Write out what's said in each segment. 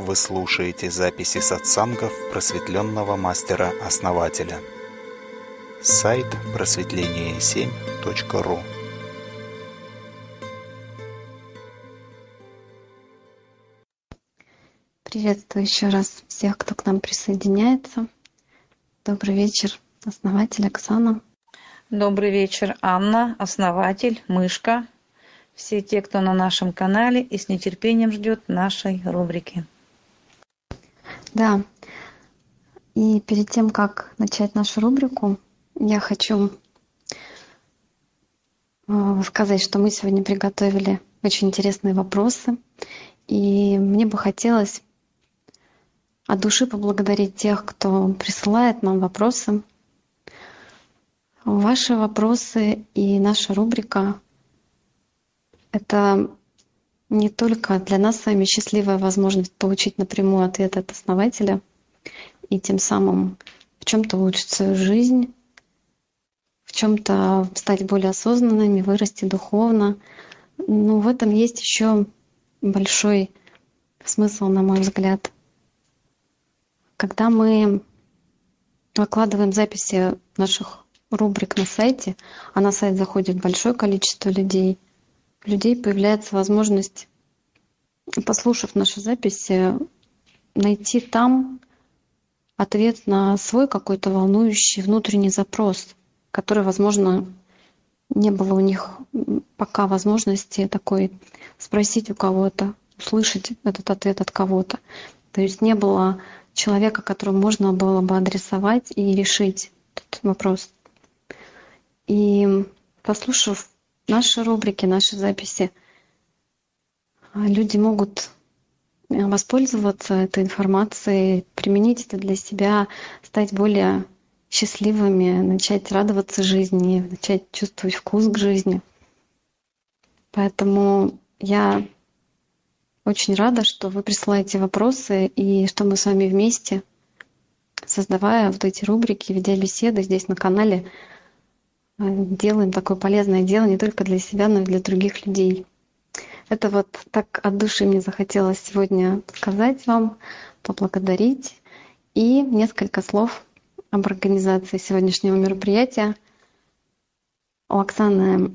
Вы слушаете записи сатсангов просветленного мастера-основателя. Сайт просветление7.ру Приветствую еще раз всех, кто к нам присоединяется. Добрый вечер, основатель Оксана. Добрый вечер, Анна, основатель, мышка, все те, кто на нашем канале и с нетерпением ждет нашей рубрики. Да, и перед тем, как начать нашу рубрику, я хочу э, сказать, что мы сегодня приготовили очень интересные вопросы. И мне бы хотелось от души поблагодарить тех, кто присылает нам вопросы. Ваши вопросы и наша рубрика это не только для нас с вами счастливая возможность получить напрямую ответ от основателя и тем самым в чем-то улучшить свою жизнь, в чем-то стать более осознанными, вырасти духовно. Но в этом есть еще большой смысл, на мой взгляд. Когда мы выкладываем записи наших рубрик на сайте, а на сайт заходит большое количество людей – людей появляется возможность, послушав наши записи, найти там ответ на свой какой-то волнующий внутренний запрос, который, возможно, не было у них пока возможности такой спросить у кого-то, услышать этот ответ от кого-то. То есть не было человека, которому можно было бы адресовать и решить этот вопрос. И послушав наши рубрики, наши записи, люди могут э, воспользоваться этой информацией, применить это для себя, стать более счастливыми, начать радоваться жизни, начать чувствовать вкус к жизни. Поэтому я очень рада, что вы присылаете вопросы и что мы с вами вместе, создавая вот эти рубрики, ведя беседы здесь на канале, делаем такое полезное дело не только для себя, но и для других людей. Это вот так от души мне захотелось сегодня сказать вам, поблагодарить. И несколько слов об организации сегодняшнего мероприятия. У Оксаны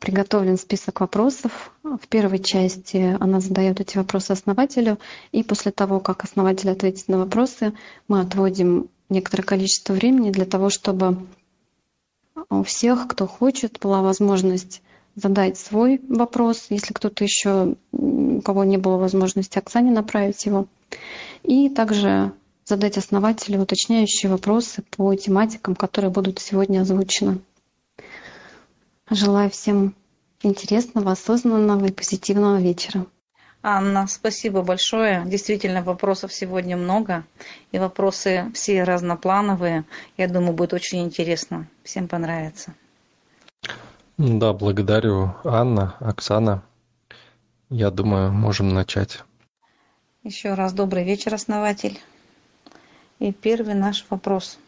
приготовлен список вопросов. В первой части она задает эти вопросы основателю, и после того, как основатель ответит на вопросы, мы отводим некоторое количество времени для того, чтобы у всех, кто хочет, была возможность задать свой вопрос, если кто-то еще, у кого не было возможности Оксане направить его. И также задать основателю уточняющие вопросы по тематикам, которые будут сегодня озвучены. Желаю всем интересного, осознанного и позитивного вечера. Анна, спасибо большое. Действительно, вопросов сегодня много. И вопросы все разноплановые. Я думаю, будет очень интересно. Всем понравится. Да, благодарю, Анна, Оксана. Я думаю, можем начать. Еще раз добрый вечер, основатель. И первый наш вопрос.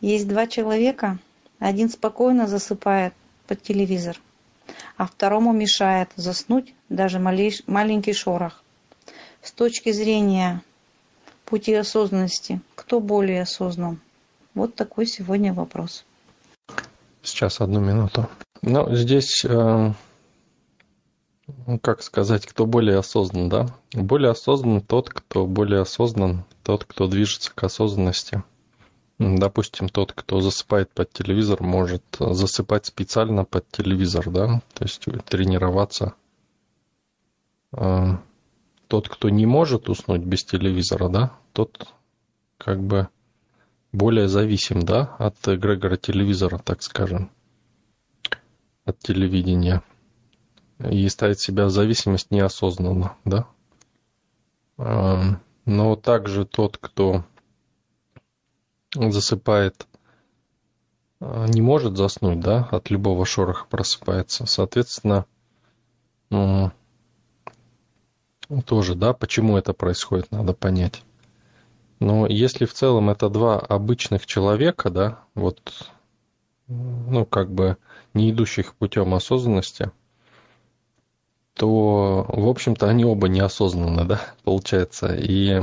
Есть два человека. Один спокойно засыпает под телевизор – а второму мешает заснуть даже маленький шорох. С точки зрения пути осознанности, кто более осознан? Вот такой сегодня вопрос. Сейчас одну минуту. Ну, здесь, э, как сказать, кто более осознан, да? Более осознан тот, кто более осознан, тот, кто движется к осознанности. Допустим, тот, кто засыпает под телевизор, может засыпать специально под телевизор, да, то есть тренироваться. А, тот, кто не может уснуть без телевизора, да, тот как бы более зависим, да, от эгрегора телевизора, так скажем, от телевидения. И ставит себя в зависимость неосознанно, да. А, но также тот, кто засыпает, а, не может заснуть, да, от любого шороха просыпается. Соответственно, ну, тоже, да, почему это происходит, надо понять. Но если в целом это два обычных человека, да, вот, ну, как бы не идущих путем осознанности, то в общем-то, они оба неосознанны, да, получается. И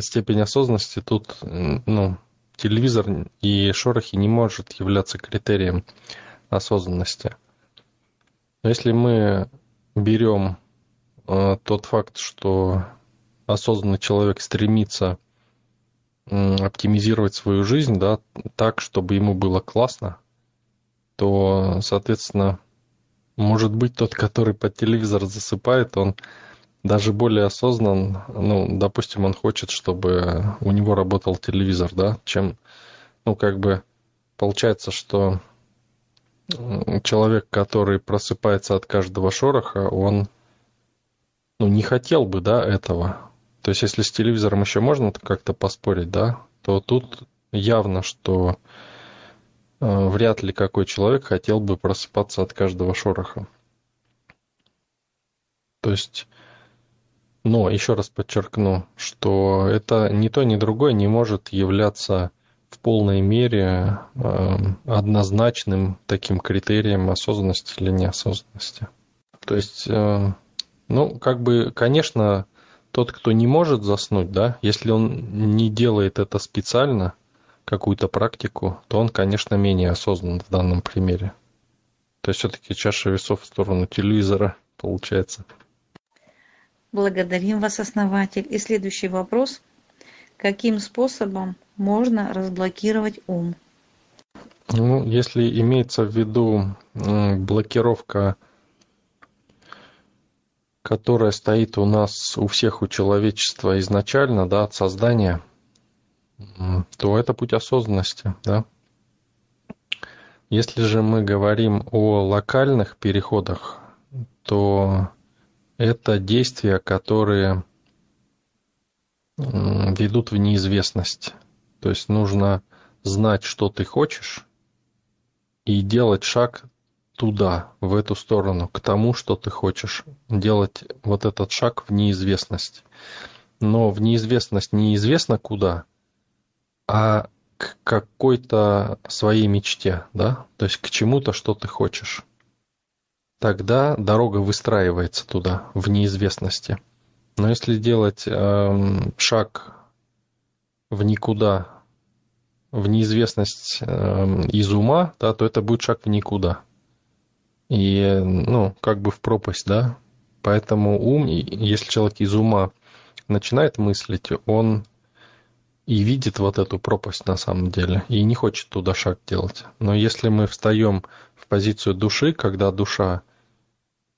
степень осознанности тут, ну, телевизор и шорохи не может являться критерием осознанности. Но если мы берем э, тот факт, что осознанный человек стремится оптимизировать свою жизнь, да, так, чтобы ему было классно, то, соответственно, может быть, тот, который под телевизор засыпает, он даже более осознан, ну, допустим, он хочет, чтобы у него работал телевизор, да, чем, ну, как бы, получается, что человек, который просыпается от каждого шороха, он, ну, не хотел бы, да, этого. То есть, если с телевизором еще можно как-то поспорить, да, то тут явно, что э, вряд ли какой человек хотел бы просыпаться от каждого шороха. То есть, но еще раз подчеркну, что это ни то, ни другое не может являться в полной мере э, однозначным таким критерием осознанности или неосознанности. То есть, э, ну, как бы, конечно, тот, кто не может заснуть, да, если он не делает это специально, какую-то практику, то он, конечно, менее осознан в данном примере. То есть все-таки чаша весов в сторону телевизора получается. Благодарим вас, основатель. И следующий вопрос. Каким способом можно разблокировать ум? Ну, если имеется в виду блокировка которая стоит у нас, у всех, у человечества изначально, да, от создания, то это путь осознанности, да. Если же мы говорим о локальных переходах, то это действия, которые ведут в неизвестность. То есть нужно знать, что ты хочешь, и делать шаг туда, в эту сторону, к тому, что ты хочешь. Делать вот этот шаг в неизвестность. Но в неизвестность неизвестно куда, а к какой-то своей мечте, да? То есть к чему-то, что ты хочешь. Тогда дорога выстраивается туда, в неизвестности. Но если делать э, шаг в никуда, в неизвестность э, из ума, да, то это будет шаг в никуда и, ну, как бы в пропасть, да. Поэтому ум, если человек из ума начинает мыслить, он и видит вот эту пропасть на самом деле, и не хочет туда шаг делать. Но если мы встаем в позицию души, когда душа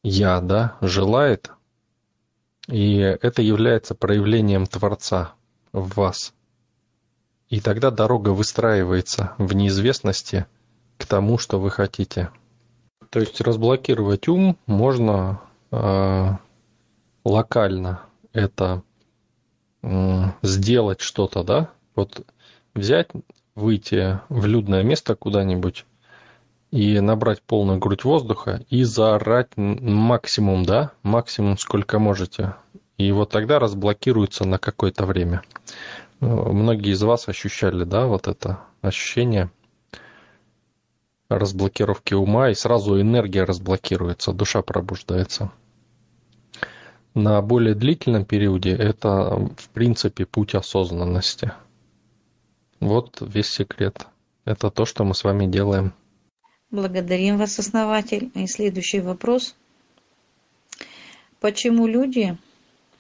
я, да, желает, и это является проявлением Творца в вас. И тогда дорога выстраивается в неизвестности к тому, что вы хотите. То есть разблокировать ум можно э, локально. Это э, сделать что-то, да? Вот взять, выйти в людное место куда-нибудь и набрать полную грудь воздуха и заорать максимум, да? Максимум, сколько можете. И вот тогда разблокируется на какое-то время. Э, многие из вас ощущали, да, вот это ощущение – разблокировки ума, и сразу энергия разблокируется, душа пробуждается. На более длительном периоде это, в принципе, путь осознанности. Вот весь секрет. Это то, что мы с вами делаем. Благодарим вас, основатель. И следующий вопрос. Почему люди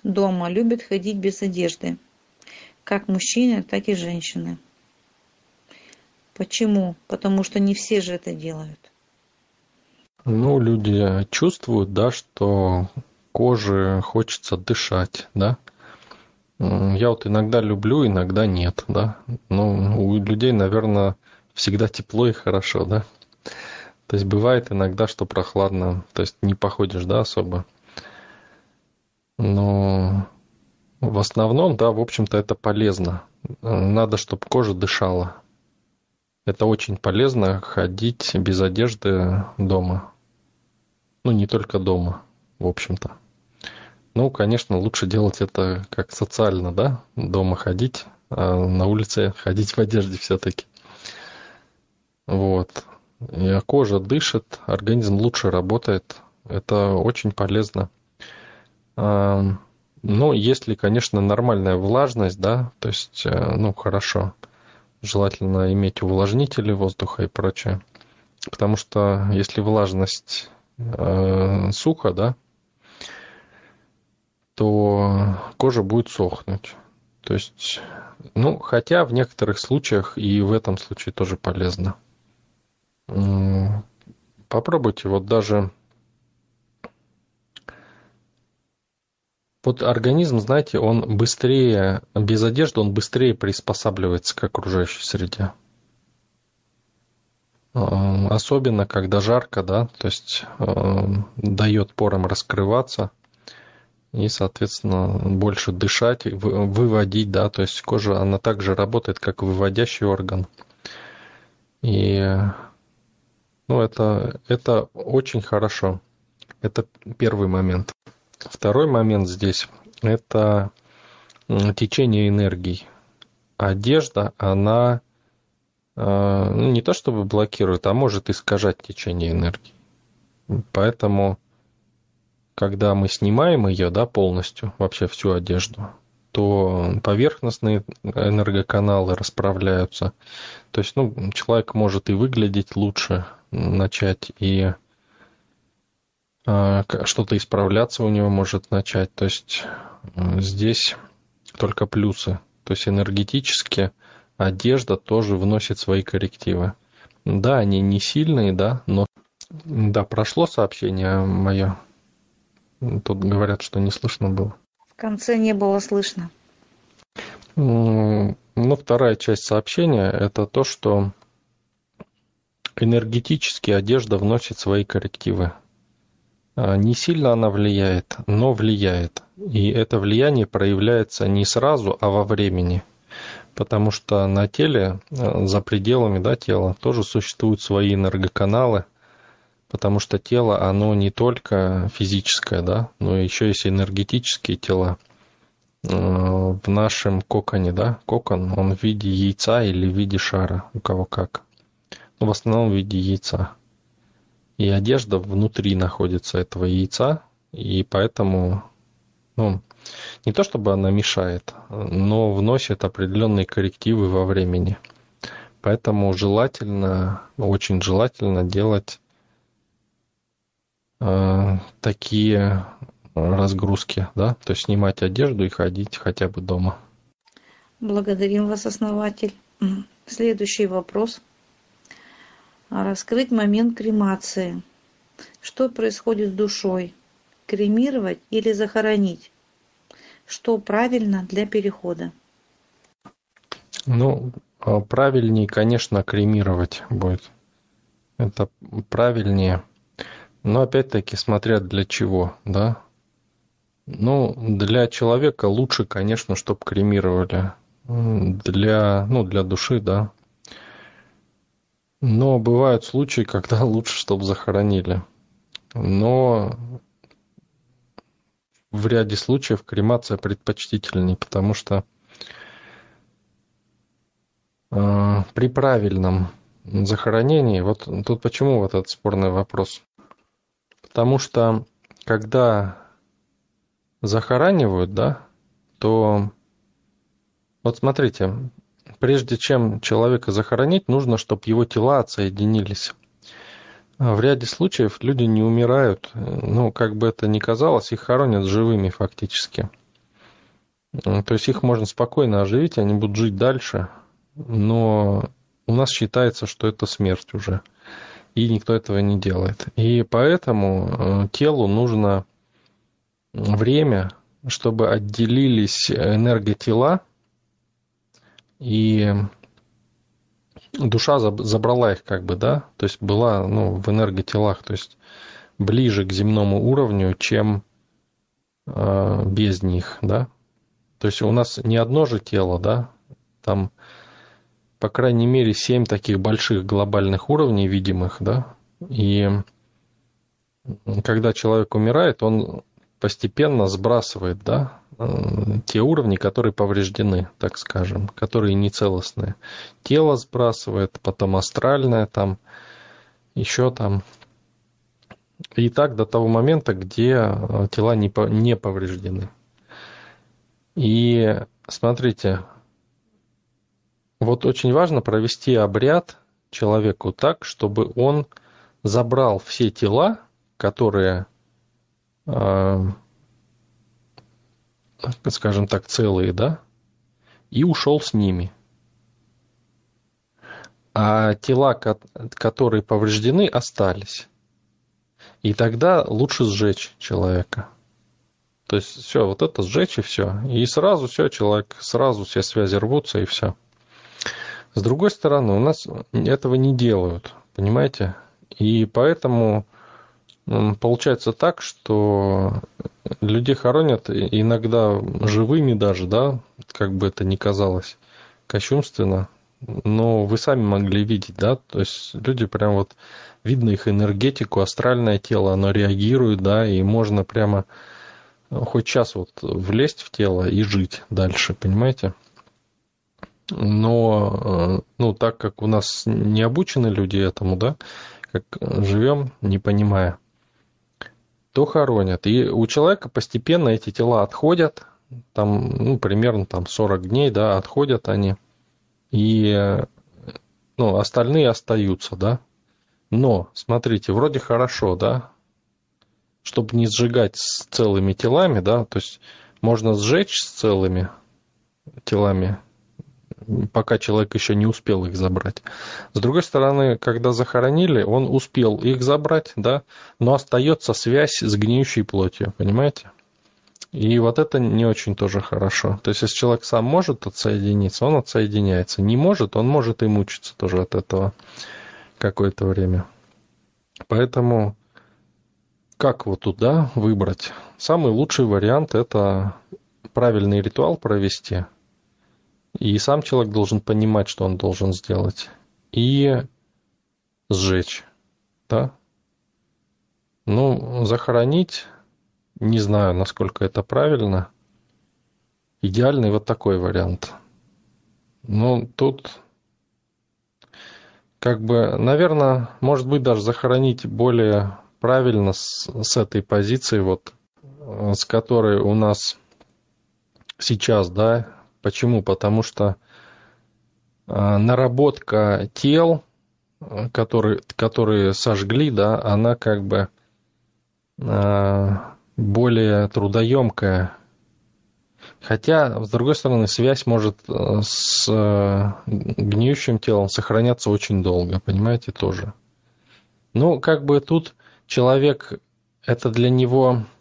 дома любят ходить без одежды? Как мужчины, так и женщины. Почему? Потому что не все же это делают. Ну, люди чувствуют, да, что коже хочется дышать, да. Я вот иногда люблю, иногда нет, да. Ну, у людей, наверное, всегда тепло и хорошо, да. То есть бывает иногда, что прохладно, то есть не походишь, да, особо. Но в основном, да, в общем-то, это полезно. Надо, чтобы кожа дышала. Это очень полезно ходить без одежды дома. Ну, не только дома, в общем-то. Ну, конечно, лучше делать это как социально, да, дома ходить, а на улице ходить в одежде все-таки. Вот. И кожа дышит, организм лучше работает. Это очень полезно. Ну, если, конечно, нормальная влажность, да, то есть, э, ну, хорошо. Желательно иметь увлажнители воздуха и прочее. Потому что если влажность э, сухо, да, то кожа будет сохнуть. То есть, ну, хотя в некоторых случаях и в этом случае тоже полезно. Попробуйте вот даже Вот организм, знаете, он быстрее, без одежды он быстрее приспосабливается к окружающей среде. Эм, особенно, когда жарко, да, то есть э, дает порам раскрываться и, соответственно, больше дышать, выводить, да, то есть кожа, она также работает как выводящий орган. И, ну, это, это очень хорошо. Это первый момент. Второй момент здесь – это течение энергии. Одежда, она э, ну, не то чтобы блокирует, а может искажать течение энергии. Поэтому, когда мы снимаем ее да, полностью, вообще всю одежду, то поверхностные энергоканалы расправляются. То есть ну, человек может и выглядеть лучше начать, и что-то исправляться у него может начать. То есть здесь только плюсы. То есть энергетически одежда тоже вносит свои коррективы. Да, они не сильные, да, но да, прошло сообщение мое. Тут говорят, что не слышно было. В конце не было слышно. Ну, вторая часть сообщения – это то, что энергетически одежда вносит свои коррективы. А, не сильно она влияет, но влияет. И это влияние проявляется не сразу, а во времени. Потому что на теле, а, за пределами да, тела, тоже существуют свои энергоканалы. Потому что тело, оно не только физическое, да, но еще есть энергетические тела. А, в нашем коконе, да, кокон, он в виде яйца или в виде шара, у кого как. Но в основном в виде яйца и одежда внутри находится этого яйца, и поэтому, ну, не то чтобы она мешает, но вносит определенные коррективы во времени. Поэтому желательно, очень желательно делать э, такие разгрузки, да, то есть снимать одежду и ходить хотя бы дома. Благодарим вас, основатель. Следующий вопрос – раскрыть момент кремации. Что происходит с душой? Кремировать или захоронить? Что правильно для перехода? Ну, а правильнее, конечно, кремировать будет. Это правильнее. Но опять-таки, смотря для чего, да? Ну, для человека лучше, конечно, чтобы кремировали. Для, ну, для души, да, но бывают случаи, когда лучше, чтобы захоронили. Но в ряде случаев кремация предпочтительнее, потому что э, при правильном захоронении, вот тут почему вот этот спорный вопрос? Потому что когда захоранивают, да, то вот смотрите, прежде чем человека захоронить, нужно, чтобы его тела отсоединились. А в ряде случаев люди не умирают, ну, как бы это ни казалось, их хоронят живыми фактически. То есть их можно спокойно оживить, они будут жить дальше, но у нас считается, что это смерть уже, и никто этого не делает. И поэтому э, телу нужно время, чтобы отделились энерготела – и душа забрала их как бы, да, то есть была ну, в энерготелах, то есть ближе к земному уровню, чем э, без них, да. То есть у нас не одно же тело, да, там, по крайней мере, семь таких больших глобальных уровней видимых, да, и когда человек умирает, он постепенно сбрасывает, да, те уровни, которые повреждены, так скажем, которые нецелостные. Тело сбрасывает, потом астральное там, еще там. И так до того момента, где э, тела не, не повреждены. И смотрите, вот очень важно провести обряд человеку так, чтобы он забрал все тела, которые, э, скажем так, целые, да, и ушел с ними. А тела, которые повреждены, остались. И тогда лучше сжечь человека. То есть все, вот это сжечь и все. И сразу все, человек, сразу все связи рвутся и все. С другой стороны, у нас этого не делают, понимаете? И поэтому получается так, что людей хоронят иногда живыми даже, да, как бы это ни казалось кощунственно, но вы сами могли видеть, да, то есть люди прям вот, видно их энергетику, астральное тело, оно реагирует, да, и можно прямо хоть час вот влезть в тело и жить дальше, понимаете? но э, ну, так как у нас не обучены люди этому, да, как живем, не понимая, то хоронят. И у человека постепенно эти тела отходят, там, ну, примерно там 40 дней, да, отходят они, и ну, остальные остаются, да. Но, смотрите, вроде хорошо, да, чтобы не сжигать с целыми телами, да, то есть можно сжечь с целыми телами пока человек еще не успел их забрать. С другой стороны, когда захоронили, он успел их забрать, да, но остается связь с гниющей плотью, понимаете? И вот это не очень тоже хорошо. То есть, если человек сам может отсоединиться, он отсоединяется. Не может, он может и мучиться тоже от этого какое-то время. Поэтому как вот туда выбрать? Самый лучший вариант – это правильный ритуал провести – и сам человек должен понимать, что он должен сделать. И сжечь. Да? Ну, захоронить, не знаю, насколько это правильно. Идеальный вот такой вариант. Ну, тут как бы, наверное, может быть, даже захоронить более правильно с, с этой позиции, вот, с которой у нас сейчас, да, Почему? Потому что а, наработка тел, которые, которые сожгли, да, она как бы а, более трудоемкая. Хотя, с другой стороны, связь может а, с гниющим телом сохраняться очень долго, понимаете, тоже. Ну, как бы тут человек, это для него Э,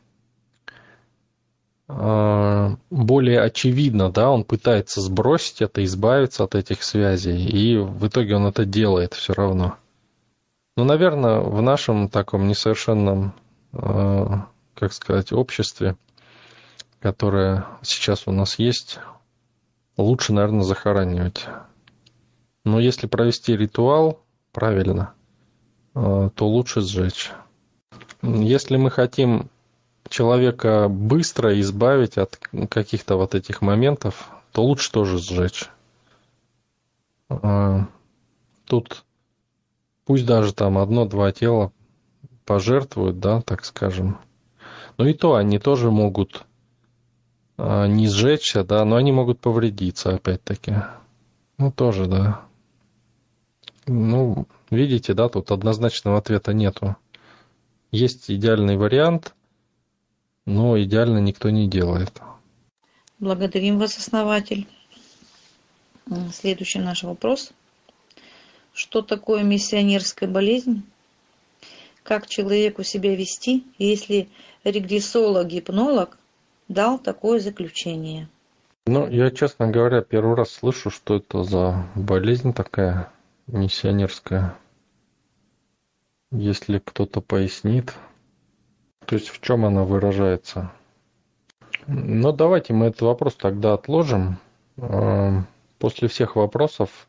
более очевидно, да, он пытается сбросить это, избавиться от этих связей, и в итоге он это делает все равно. Ну, наверное, в нашем таком несовершенном, э, как сказать, обществе, которое сейчас у нас есть, лучше, наверное, захоранивать. Но если провести ритуал правильно, э, то лучше сжечь. Если мы хотим человека быстро избавить от каких-то вот этих моментов, то лучше тоже сжечь. А, тут пусть даже там одно-два тела пожертвуют, да, так скажем. Но и то они тоже могут а, не сжечься, да, но они могут повредиться опять-таки. Ну, тоже, да. Ну, видите, да, тут однозначного ответа нету. Есть идеальный вариант – но идеально никто не делает. Благодарим вас, основатель. Следующий наш вопрос. Что такое миссионерская болезнь? Как человеку себя вести, если регрессолог-гипнолог дал такое заключение? Ну, я, честно говоря, первый раз слышу, что это за болезнь такая миссионерская. Если кто-то пояснит, то есть в чем она выражается? Ну, давайте мы этот вопрос тогда отложим. А, после всех вопросов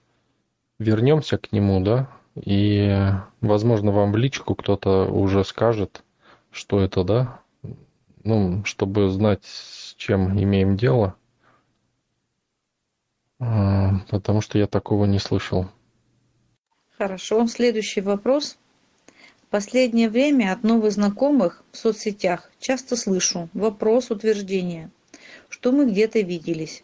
вернемся к нему, да, и, возможно, вам в личку кто-то уже скажет, что это, да, ну, чтобы знать, с чем имеем дело, а, потому что я такого не слышал. Хорошо. Следующий вопрос. Последнее время от новых знакомых в соцсетях часто слышу вопрос утверждения, что мы где-то виделись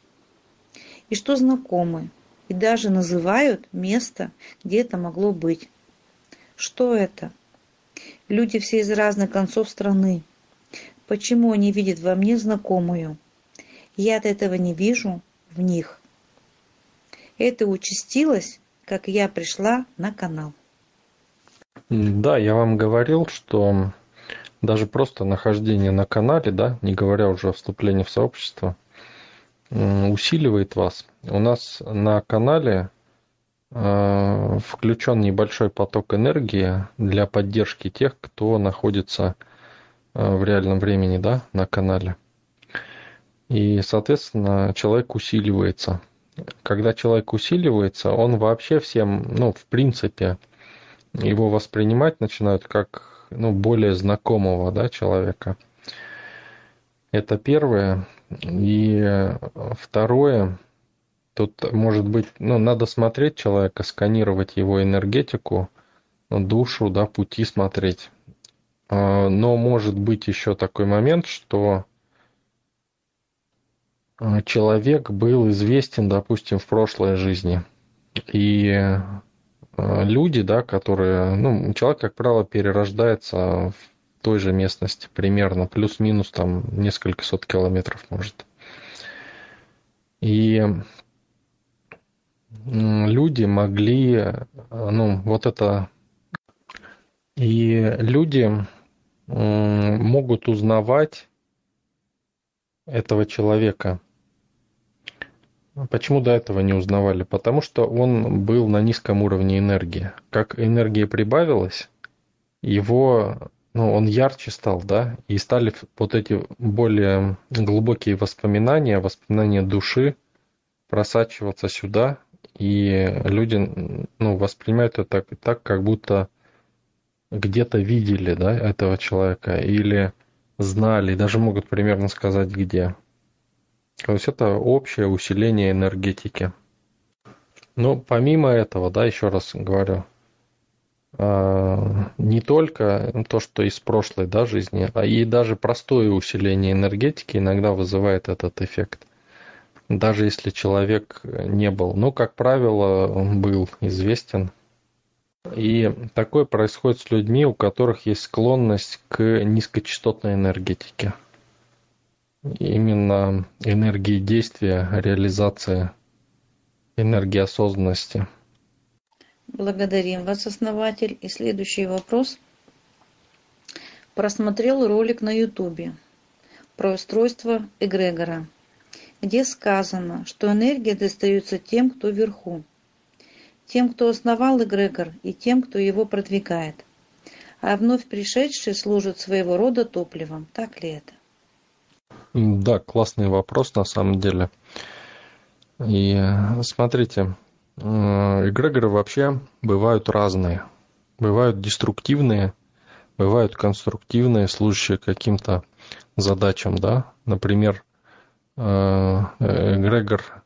и что знакомы, и даже называют место, где это могло быть. Что это? Люди все из разных концов страны. Почему они видят во мне знакомую? Я от этого не вижу в них. Это участилось, как я пришла на канал. Да, я вам говорил, что даже просто нахождение на канале, да, не говоря уже о вступлении в сообщество, усиливает вас. У нас на канале э, включен небольшой поток энергии для поддержки тех, кто находится э, в реальном времени да, на канале. И, соответственно, человек усиливается. Когда человек усиливается, он вообще всем, ну, в принципе, его воспринимать начинают как ну, более знакомого да, человека. Это первое. И второе, тут может быть, ну, надо смотреть человека, сканировать его энергетику, душу, да, пути смотреть. А, но может быть еще такой момент, что человек был известен, допустим, в прошлой жизни. И Э, люди, да, которые, ну, человек, как правило, перерождается в той же местности примерно, плюс-минус там несколько сот километров может. И люди могли, ну, вот это, и люди могут узнавать этого человека – Почему до этого не узнавали? Потому что он был на низком уровне энергии. Как энергия прибавилась, его, ну, он ярче стал, да, и стали вот эти более глубокие воспоминания, воспоминания души просачиваться сюда, и люди, ну, воспринимают это так, так как будто где-то видели, да, этого человека, или знали, даже могут примерно сказать, где. То есть это общее усиление энергетики. Но помимо этого, да, еще раз говорю, а, не только то, что из прошлой да, жизни, а и даже простое усиление энергетики иногда вызывает этот эффект. Даже если человек не был. Но, как правило, он был известен. И такое происходит с людьми, у которых есть склонность к низкочастотной энергетике именно энергии действия, реализации энергии осознанности. Благодарим вас, основатель. И следующий вопрос. Просмотрел ролик на ютубе про устройство эгрегора, где сказано, что энергия достается тем, кто вверху, тем, кто основал эгрегор и тем, кто его продвигает. А вновь пришедшие служат своего рода топливом. Так ли это? Да, классный вопрос на самом деле. И смотрите, э, эгрегоры вообще бывают разные. Бывают деструктивные, бывают конструктивные, служащие каким-то задачам, да. Например, э, эгрегор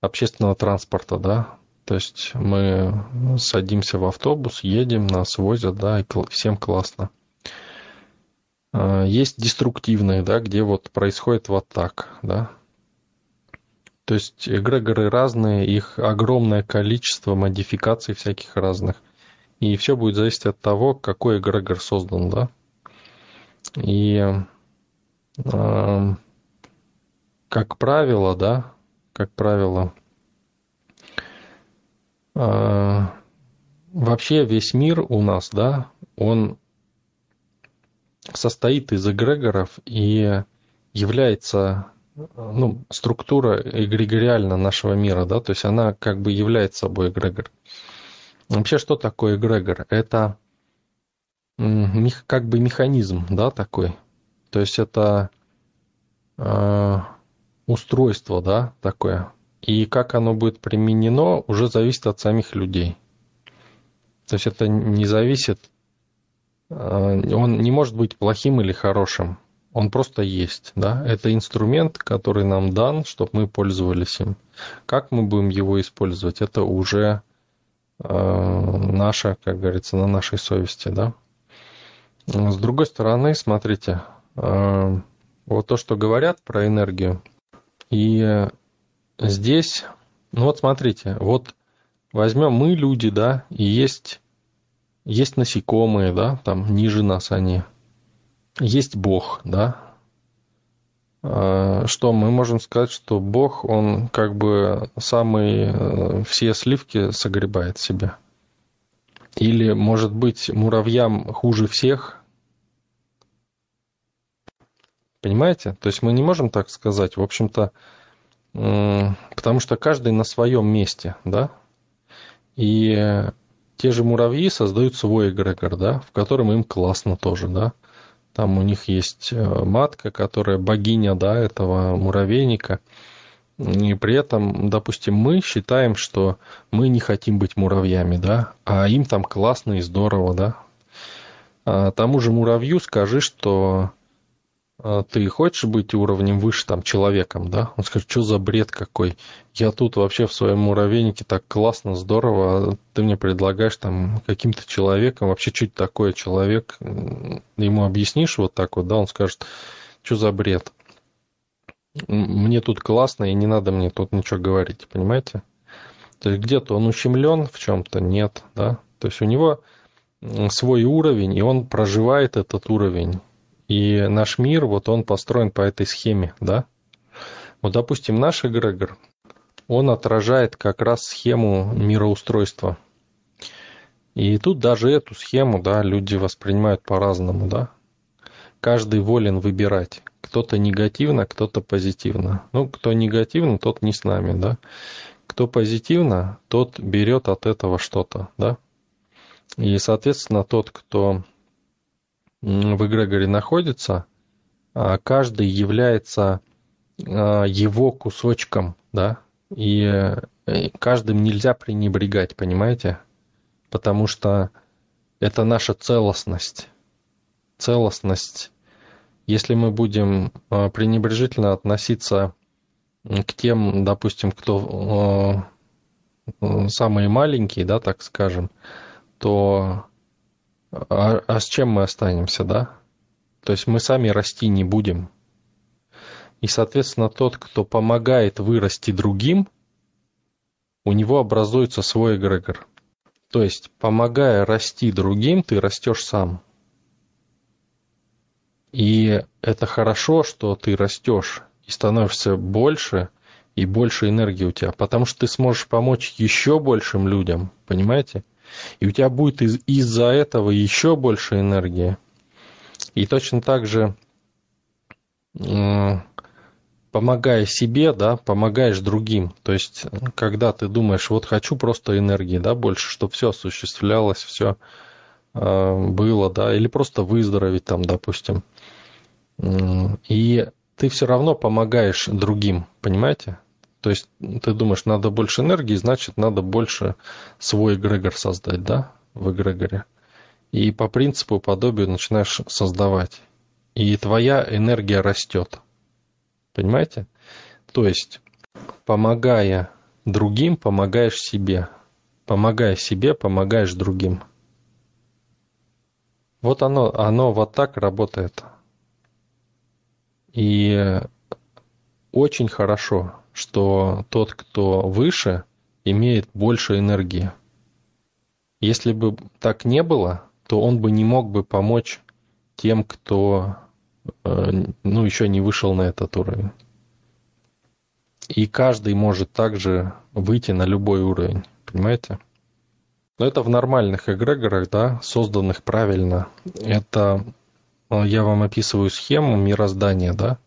общественного транспорта, да. То есть мы садимся в автобус, едем, нас возят, да, и всем классно. А, есть деструктивные, да, где вот происходит вот так, да. То есть эгрегоры разные, их огромное количество модификаций всяких разных. И все будет зависеть от того, какой эгрегор создан, да. И э, как правило, да, как правило, э, вообще весь мир у нас, да, он состоит из эгрегоров и является ну, структура эгрегориальна нашего мира, да, то есть она как бы является собой эгрегор. Вообще, что такое эгрегор? Это как бы механизм, да, такой. То есть это э, устройство, да, такое. И как оно будет применено, уже зависит от самих людей. То есть это не зависит он не может быть плохим или хорошим. Он просто есть. Да? Это инструмент, который нам дан, чтобы мы пользовались им. Как мы будем его использовать, это уже наша, как говорится, на нашей совести, да. С другой стороны, смотрите, вот то, что говорят про энергию, и здесь, ну вот смотрите, вот возьмем мы люди, да, и есть, есть насекомые, да, там ниже нас они, есть Бог, да, а, что мы можем сказать, что Бог, он как бы самые э, все сливки согребает себе. Или, может быть, муравьям хуже всех, Понимаете? То есть мы не можем так сказать. В общем-то, потому что каждый на своем месте, да? И те же муравьи создают свой эгрегор, да, в котором им классно тоже, да. Там у них есть э, матка, которая богиня, да, этого муравейника. И при этом, допустим, мы считаем, что мы не хотим быть муравьями, да, а им там классно и здорово, да. А тому же муравью скажи, что ты хочешь быть уровнем выше, там, человеком, да? Он скажет, что за бред какой? Я тут вообще в своем муравейнике так классно, здорово, а ты мне предлагаешь там каким-то человеком, вообще это такое человек? Ему объяснишь вот так вот, да, он скажет, что за бред? Мне тут классно, и не надо мне тут ничего говорить, понимаете? То есть где-то он ущемлен в чем-то, нет, да? То есть у него свой уровень, и он проживает этот уровень и наш мир, вот он построен по этой схеме, да? Вот, допустим, наш эгрегор, он отражает как раз схему мироустройства. И тут даже эту схему, да, люди воспринимают по-разному, да. Каждый волен выбирать. Кто-то негативно, кто-то позитивно. Ну, кто негативно, тот не с нами, да. Кто позитивно, тот берет от этого что-то, да. И, соответственно, тот, кто в эгрегоре находится, а каждый является а, его кусочком, да, и э, каждым нельзя пренебрегать, понимаете? Потому что это наша целостность. Целостность. Если мы будем а, пренебрежительно относиться к тем, допустим, кто самые маленькие, да, так скажем, то а, а с чем мы останемся, да? То есть мы сами расти не будем. И, соответственно, тот, кто помогает вырасти другим, у него образуется свой эгрегор. То есть, помогая расти другим, ты растешь сам. И это хорошо, что ты растешь и становишься больше, и больше энергии у тебя, потому что ты сможешь помочь еще большим людям, понимаете? И у тебя будет из- из-за этого еще больше энергии. И точно так же, помогая себе, да, помогаешь другим. То есть, когда ты думаешь, вот хочу просто энергии, да, больше, чтобы все осуществлялось, все э, было, да, или просто выздороветь там, допустим. И ты все равно помогаешь другим, понимаете? То есть ты думаешь, надо больше энергии, значит, надо больше свой эгрегор создать, да, в эгрегоре. И по принципу подобию начинаешь создавать. И твоя энергия растет. Понимаете? То есть, помогая другим, помогаешь себе. Помогая себе, помогаешь другим. Вот оно, оно вот так работает. И очень хорошо, что тот, кто выше, имеет больше энергии. Если бы так не было, то он бы не мог бы помочь тем, кто э, ну, еще не вышел на этот уровень. И каждый может также выйти на любой уровень, понимаете? Но это в нормальных эгрегорах, да, созданных правильно. Это э, я вам описываю схему мироздания, да,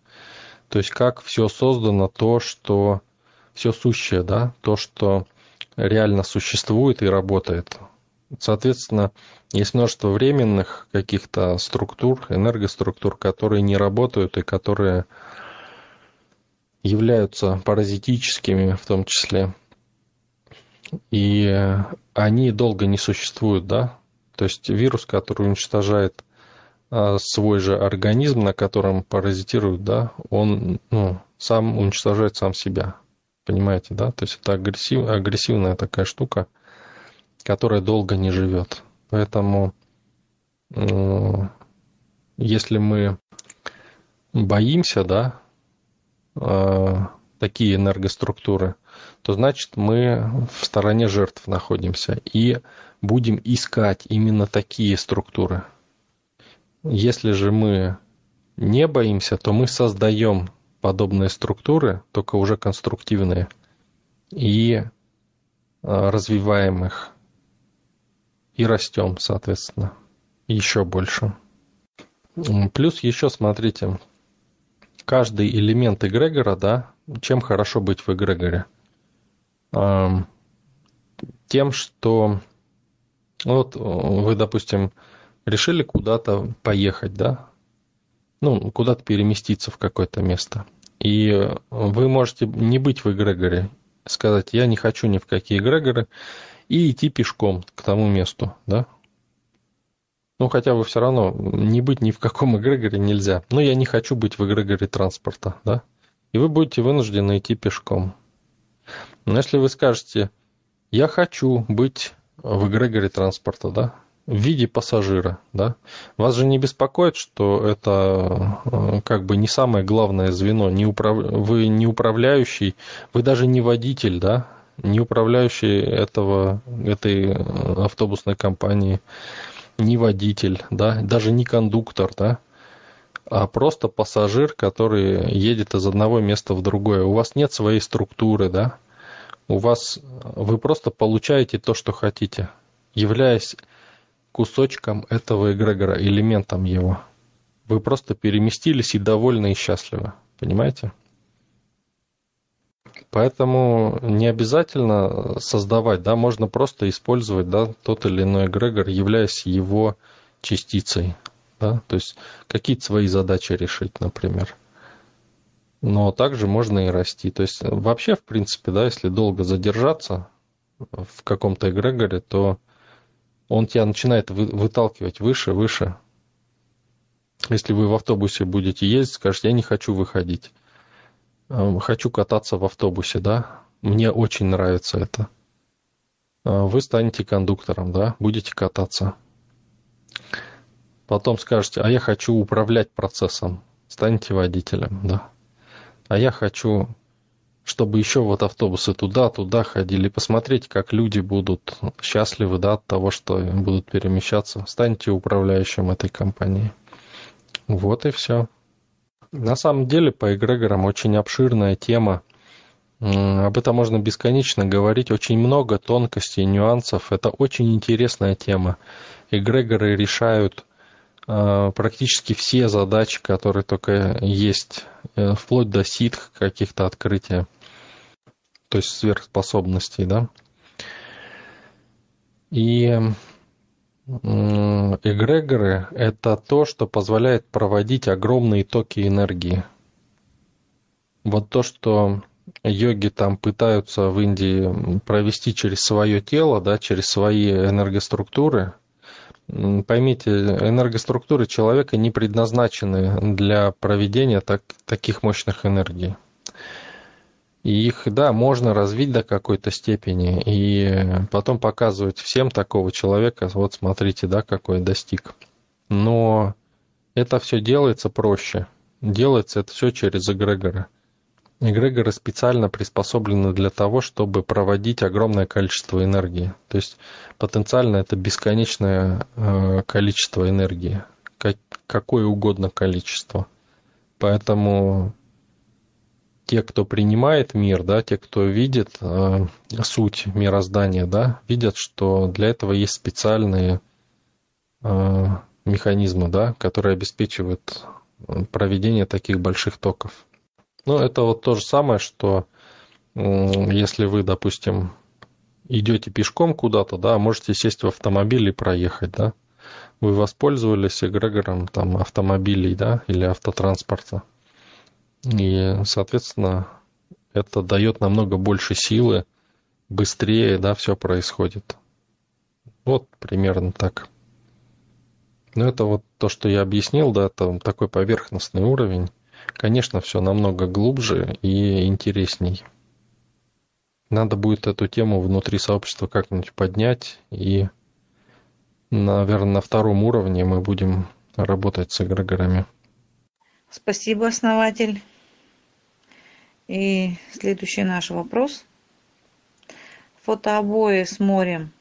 то есть как все создано, то, что все сущее, да, то, что реально существует и работает. Соответственно, есть множество временных каких-то структур, энергоструктур, которые не работают и которые являются паразитическими в том числе. И они долго не существуют, да. То есть вирус, который уничтожает свой же организм, на котором паразитирует, да, он ну, сам уничтожает сам себя. Понимаете, да? То есть это агрессив, агрессивная такая штука, которая долго не живет. Поэтому если мы боимся, да, такие энергоструктуры, то значит мы в стороне жертв находимся и будем искать именно такие структуры. Если же мы не боимся, то мы создаем подобные структуры, только уже конструктивные, и а, развиваем их, и растем, соответственно, еще больше. Плюс еще, смотрите, каждый элемент эгрегора, да, чем хорошо быть в эгрегоре? Тем, что вот вы, допустим, решили куда-то поехать, да, ну, куда-то переместиться в какое-то место. И вы можете не быть в эгрегоре, сказать, я не хочу ни в какие эгрегоры, и идти пешком к тому месту, да. Ну, хотя бы все равно не быть ни в каком эгрегоре нельзя. Но я не хочу быть в эгрегоре транспорта, да. И вы будете вынуждены идти пешком. Но если вы скажете, я хочу быть в эгрегоре транспорта, да, в виде пассажира, да? Вас же не беспокоит, что это э, как бы не самое главное звено, не управ... вы не управляющий, вы даже не водитель, да, не управляющий этого, этой э, автобусной компании, не водитель, да, даже не кондуктор, да, а просто пассажир, который едет из одного места в другое. У вас нет своей структуры, да, у вас, вы просто получаете то, что хотите, являясь кусочком этого эгрегора, элементом его. Вы просто переместились и довольны и счастливы. Понимаете? Поэтому не обязательно создавать, да, можно просто использовать, да, тот или иной эгрегор, являясь его частицей, да, то есть какие-то свои задачи решить, например. Но также можно и расти. То есть вообще, в принципе, да, если долго задержаться в каком-то эгрегоре, то он тебя начинает выталкивать выше, выше. Если вы в автобусе будете ездить, скажете, я не хочу выходить. Эм, хочу кататься в автобусе, да. Мне очень нравится это. Э, вы станете кондуктором, да, будете кататься. Потом скажете, а я хочу управлять процессом. Станете водителем, да. А я хочу чтобы еще вот автобусы туда-туда ходили, посмотреть, как люди будут счастливы да, от того, что будут перемещаться. Станьте управляющим этой компании. Вот и все. На самом деле по эгрегорам очень обширная тема. Об этом можно бесконечно говорить. Очень много тонкостей, нюансов. Это очень интересная тема. Эгрегоры решают практически все задачи, которые только есть, э, вплоть до ситх каких-то открытия то есть сверхспособностей, да. И эгрегоры – это то, что позволяет проводить огромные токи энергии. Вот то, что йоги там пытаются в Индии провести через свое тело, да, через свои энергоструктуры. Поймите, энергоструктуры человека не предназначены для проведения так, таких мощных энергий. И их, да, можно развить до какой-то степени и потом показывать всем такого человека, вот смотрите, да, какой достиг. Но это все делается проще. Делается это все через эгрегоры. Эгрегоры специально приспособлены для того, чтобы проводить огромное количество энергии. То есть потенциально это бесконечное э, количество энергии, какое угодно количество. Поэтому те, кто принимает мир, да, те, кто видит э, суть мироздания, да, видят, что для этого есть специальные э, механизмы, да, которые обеспечивают э, проведение таких больших токов. Ну, это вот то же самое, что если вы, допустим, идете пешком куда-то, да, можете сесть в автомобиль и проехать, да. Вы воспользовались эгрегором там автомобилей, да, или автотранспорта. И, соответственно, это дает намного больше силы, быстрее, да, все происходит. Вот примерно так. Но это вот то, что я объяснил, да, это такой поверхностный уровень. Конечно, все намного глубже и интересней. надо будет эту тему внутри сообщества как-нибудь поднять и, наверное, на втором уровне мы будем работать с эгрегорами. Спасибо, основатель. И следующий наш вопрос. Фотообои с морем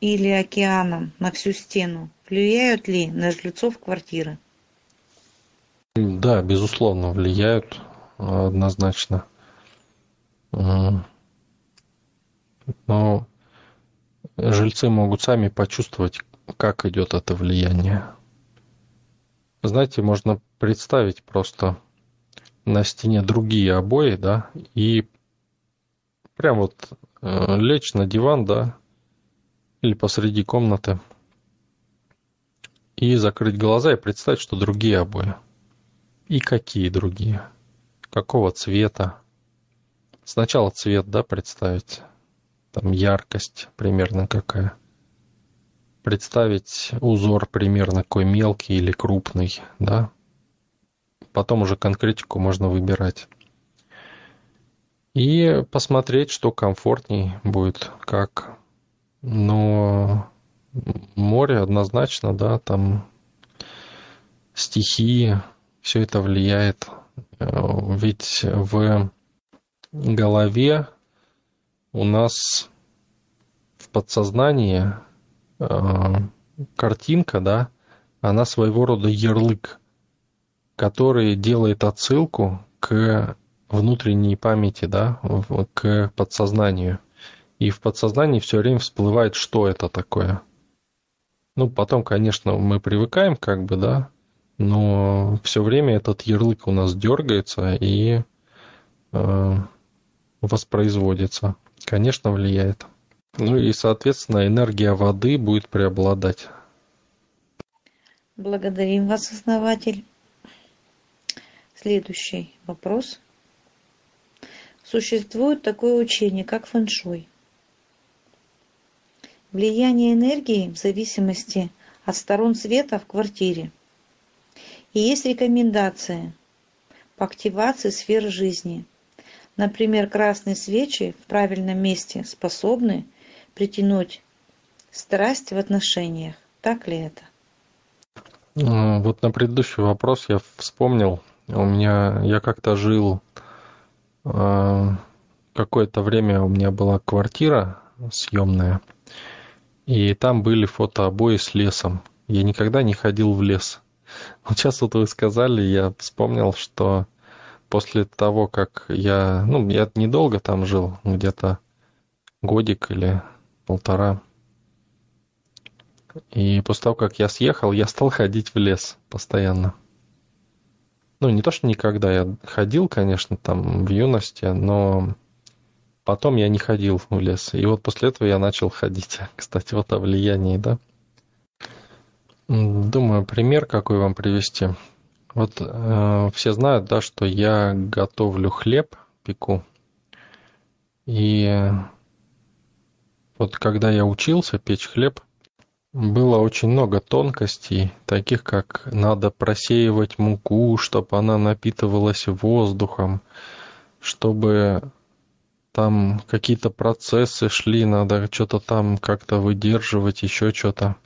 или океаном на всю стену влияют ли на жильцов квартиры? Да, безусловно, влияют однозначно. Но жильцы могут сами почувствовать, как идет это влияние. Знаете, можно представить просто на стене другие обои, да, и прям вот э, лечь на диван, да, или посреди комнаты, и закрыть глаза и представить, что другие обои. И какие другие? Какого цвета? Сначала цвет, да, представить. Там яркость примерно какая. Представить узор примерно какой мелкий или крупный, да. Потом уже конкретику можно выбирать. И посмотреть, что комфортней будет, как. Но море однозначно, да, там стихии, все это влияет. Э, ведь в голове у нас в подсознании э, картинка, да, она своего рода ярлык, который делает отсылку к внутренней памяти, да, к подсознанию. И в подсознании все время всплывает, что это такое. Ну, потом, конечно, мы привыкаем, как бы, да, но все время этот ярлык у нас дергается и э, воспроизводится. Конечно, влияет. Ну и, соответственно, энергия воды будет преобладать. Благодарим вас, основатель. Следующий вопрос. Существует такое учение, как фэншуй. Влияние энергии в зависимости от сторон света в квартире – и есть рекомендации по активации сфер жизни. Например, красные свечи в правильном месте способны притянуть страсть в отношениях. Так ли это? Вот на предыдущий вопрос я вспомнил. У меня я как-то жил э, какое-то время у меня была квартира съемная, и там были фотообои с лесом. Я никогда не ходил в лес. Вот сейчас вот вы сказали, я вспомнил, что после того, как я... Ну, я недолго там жил, где-то годик или полтора. И после того, как я съехал, я стал ходить в лес постоянно. Ну, не то, что никогда. Я ходил, конечно, там в юности, но потом я не ходил в лес. И вот после этого я начал ходить. Кстати, вот о влиянии, да? Думаю, пример какой вам привести. Вот э, все знают, да, что я готовлю хлеб, пеку. И вот когда я учился печь хлеб, было очень много тонкостей, таких как надо просеивать муку, чтобы она напитывалась воздухом, чтобы там какие-то процессы шли, надо что-то там как-то выдерживать, еще что-то.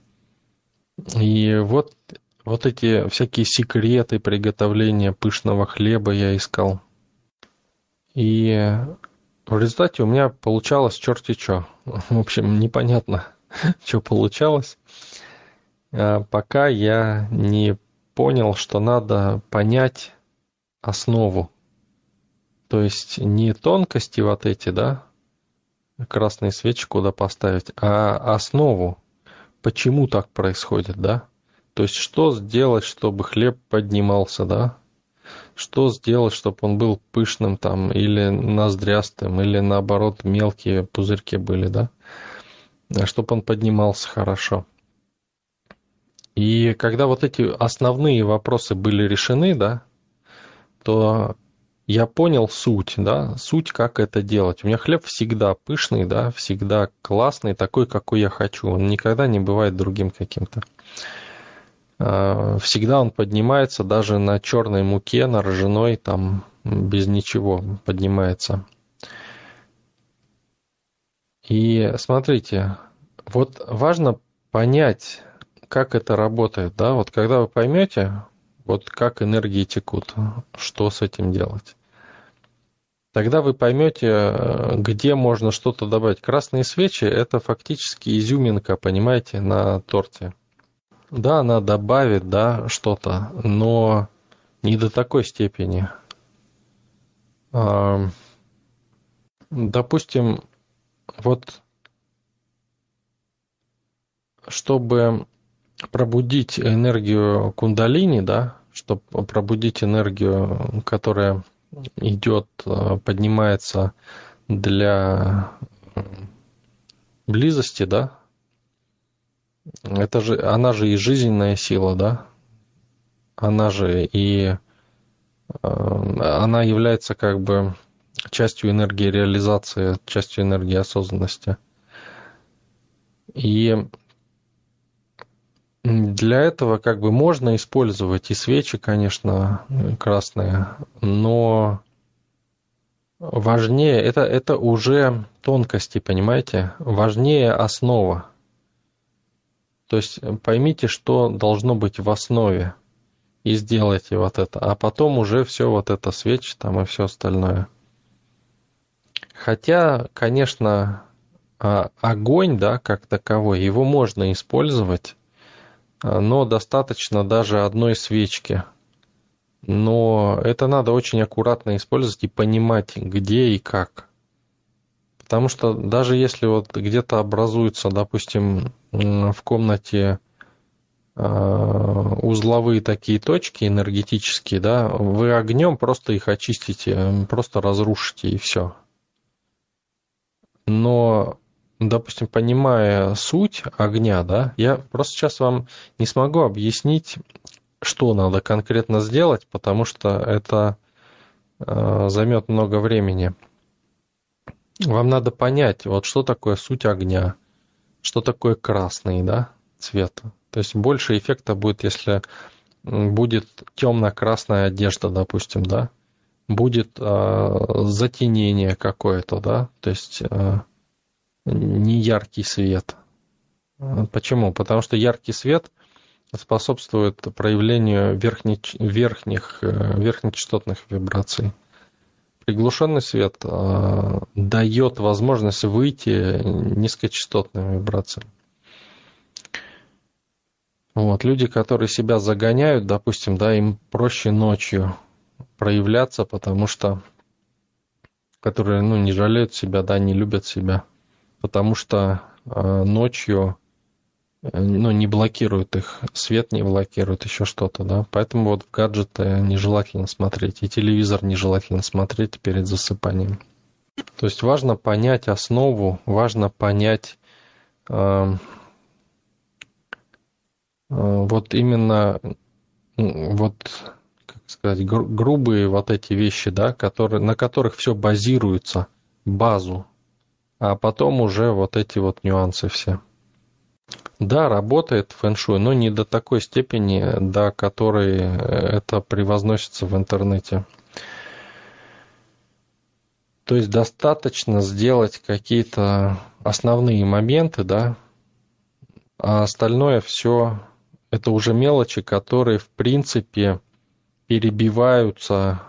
И вот, вот эти всякие секреты приготовления пышного хлеба я искал. И в результате у меня получалось черти что. В общем, непонятно, что получалось. А пока я не понял, что надо понять основу. То есть не тонкости вот эти, да, красные свечи куда поставить, а основу почему так происходит, да? То есть что сделать, чтобы хлеб поднимался, да? Что сделать, чтобы он был пышным там или ноздрястым, или наоборот мелкие пузырьки были, да? Чтобы он поднимался хорошо. И когда вот эти основные вопросы были решены, да, то я понял суть, да, суть, как это делать. У меня хлеб всегда пышный, да, всегда классный, такой, какой я хочу. Он никогда не бывает другим каким-то. А, всегда он поднимается даже на черной муке, на ржаной, там без ничего поднимается. И смотрите, вот важно понять, как это работает, да, вот когда вы поймете, вот как энергии текут, что с этим делать. Тогда вы поймете, где можно что-то добавить. Красные свечи – это фактически изюминка, понимаете, на торте. Да, она добавит, да, что-то, но не до такой степени. Допустим, вот чтобы пробудить энергию кундалини, да, чтобы пробудить энергию, которая идет, э, поднимается для близости, да, это же, она же и жизненная сила, да, она же и э, она является как бы частью энергии реализации, частью энергии осознанности. И для этого как бы можно использовать и свечи, конечно, красные, но важнее, это, это уже тонкости, понимаете? Важнее основа. То есть поймите, что должно быть в основе, и сделайте вот это. А потом уже все вот это свечи там и все остальное. Хотя, конечно, а, огонь, да, как таковой, его можно использовать но достаточно даже одной свечки. Но это надо очень аккуратно использовать и понимать, где и как. Потому что даже если вот где-то образуются, допустим, в комнате а, узловые такие точки энергетические, да, вы огнем просто их очистите, просто разрушите и все. Но допустим, понимая суть огня, да, я просто сейчас вам не смогу объяснить, что надо конкретно сделать, потому что это э, займет много времени. Вам надо понять, вот что такое суть огня, что такое красный, да, цвет. То есть больше эффекта будет, если будет темно-красная одежда, допустим, да, будет э, затенение какое-то, да, то есть э, не яркий свет. Почему? Потому что яркий свет способствует проявлению верхних, верхних, э, верхнечастотных вибраций. Приглушенный свет э, дает возможность выйти низкочастотным вибрациям. Вот, люди, которые себя загоняют, допустим, да, им проще ночью проявляться, потому что которые ну, не жалеют себя, да, не любят себя потому что э, ночью э, ну, не блокирует их, свет не блокирует, еще что-то, да. Поэтому вот в гаджеты нежелательно смотреть, и телевизор нежелательно смотреть перед засыпанием. То есть важно понять основу, важно понять э, вот именно вот как сказать грубые вот эти вещи, да, которые на которых все базируется, базу а потом уже вот эти вот нюансы все. Да, работает фэншуй, но не до такой степени, до которой это превозносится в интернете. То есть достаточно сделать какие-то основные моменты, да, а остальное все это уже мелочи, которые в принципе перебиваются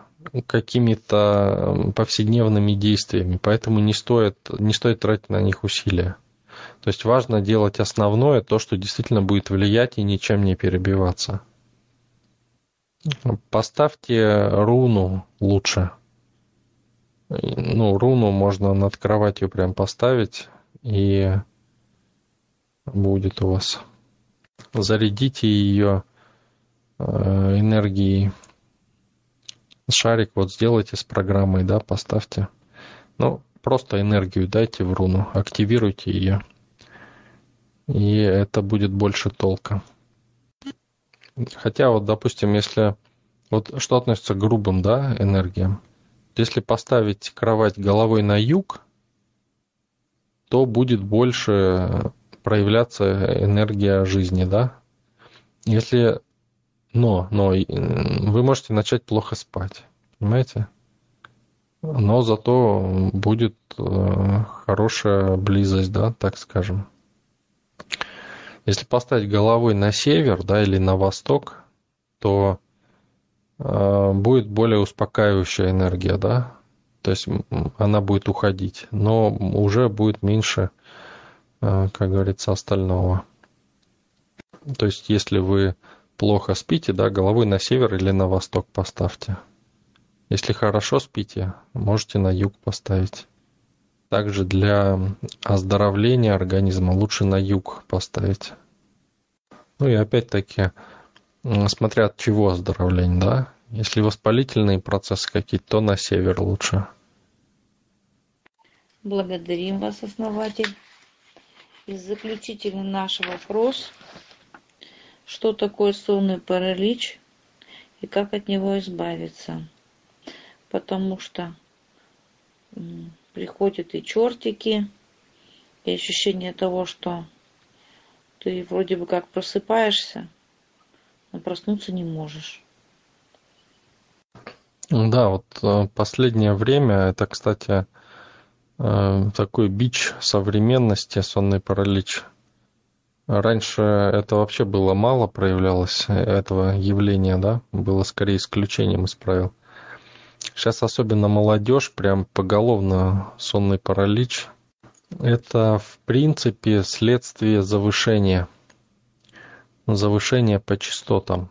какими-то повседневными действиями, поэтому не стоит, не стоит тратить на них усилия. То есть важно делать основное, то, что действительно будет влиять и ничем не перебиваться. Поставьте руну лучше. Ну, руну можно над кроватью прям поставить, и будет у вас. Зарядите ее э, энергией шарик вот сделайте с программой, да, поставьте. Ну, просто энергию дайте в руну, активируйте ее. И это будет больше толка. Хотя вот, допустим, если... Вот что относится к грубым, да, энергиям. Если поставить кровать головой на юг, то будет больше проявляться энергия жизни, да. Если но, но вы можете начать плохо спать. Понимаете? но зато будет э, хорошая близость, да, так скажем. Если поставить головой на север, да, или на восток, то э, будет более успокаивающая энергия, да, то есть она будет уходить, но уже будет меньше, э, как говорится, остального. То есть если вы плохо спите, да, головой на север или на восток поставьте. Если хорошо спите, можете на юг поставить. Также для оздоровления организма лучше на юг поставить. Ну и опять-таки, смотря от чего оздоровление, да? Если воспалительные процессы какие-то, то на север лучше. Благодарим вас, основатель. И заключительный наш вопрос. Что такое сонный паралич и как от него избавиться? Потому что приходят и чертики, и ощущение того, что ты вроде бы как просыпаешься, но проснуться не можешь. Да, вот э, последнее время это, кстати, э, такой бич современности, сонный паралич. Раньше это вообще было мало проявлялось, этого явления, да, было скорее исключением из правил. Сейчас особенно молодежь, прям поголовно сонный паралич. Это, в принципе, следствие завышения. Завышения по частотам.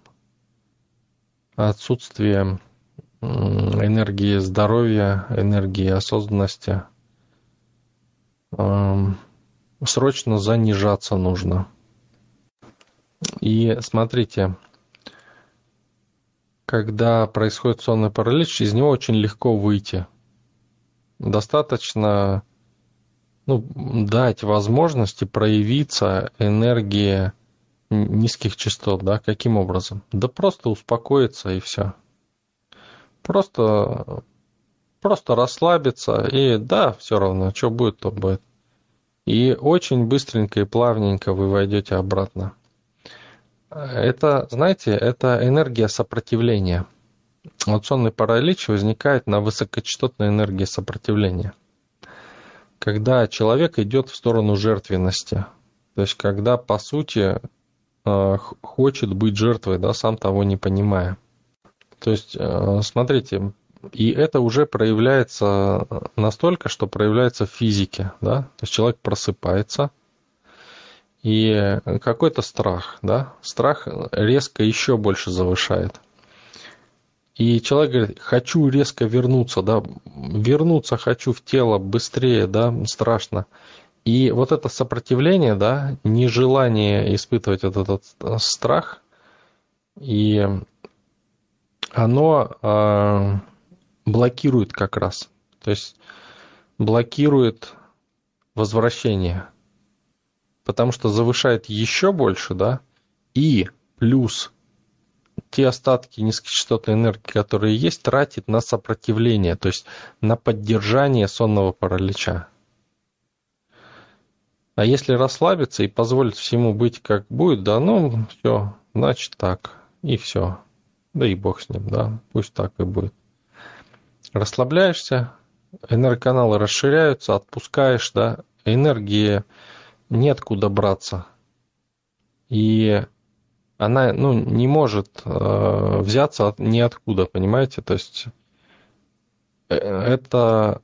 Отсутствие энергии здоровья, энергии осознанности. Срочно занижаться нужно. И смотрите, когда происходит сонный паралич, из него очень легко выйти. Достаточно ну, дать возможности проявиться энергии низких частот, да, каким образом? Да просто успокоиться и все. Просто, просто расслабиться и да, все равно, что будет, то будет. И очень быстренько и плавненько вы войдете обратно. Это, знаете, это энергия сопротивления. Вот сонный паралич возникает на высокочастотной энергии сопротивления. Когда человек идет в сторону жертвенности. То есть, когда, по сути, э, хочет быть жертвой, да, сам того не понимая. То есть, э, смотрите, и это уже проявляется настолько, что проявляется в физике, да, то есть человек просыпается, и какой-то страх, да, страх резко еще больше завышает. И человек говорит, хочу резко вернуться, да, вернуться хочу в тело быстрее, да, страшно. И вот это сопротивление, да, нежелание испытывать этот, этот страх, и оно э, блокирует как раз. То есть блокирует возвращение. Потому что завышает еще больше, да, и плюс те остатки низкочастотной энергии, которые есть, тратит на сопротивление, то есть на поддержание сонного паралича. А если расслабиться и позволить всему быть как будет, да, ну, все, значит так, и все. Да и бог с ним, да, пусть так и будет расслабляешься, энергоканалы расширяются, отпускаешь, да, энергии неоткуда браться. И она ну, не может э, взяться от, ниоткуда, понимаете? То есть э, это,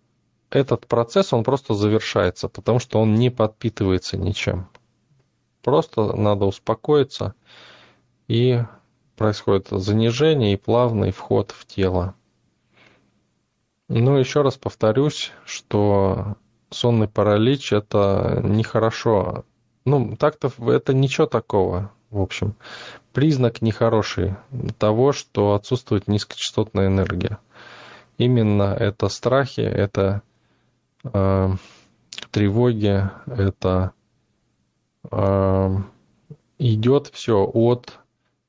этот процесс, он просто завершается, потому что он не подпитывается ничем. Просто надо успокоиться, и происходит занижение и плавный вход в тело. Ну, еще раз повторюсь, что сонный паралич это нехорошо. Ну, так-то это ничего такого, в общем. Признак нехороший того, что отсутствует низкочастотная энергия. Именно это страхи, это э, тревоги, это э, идет все от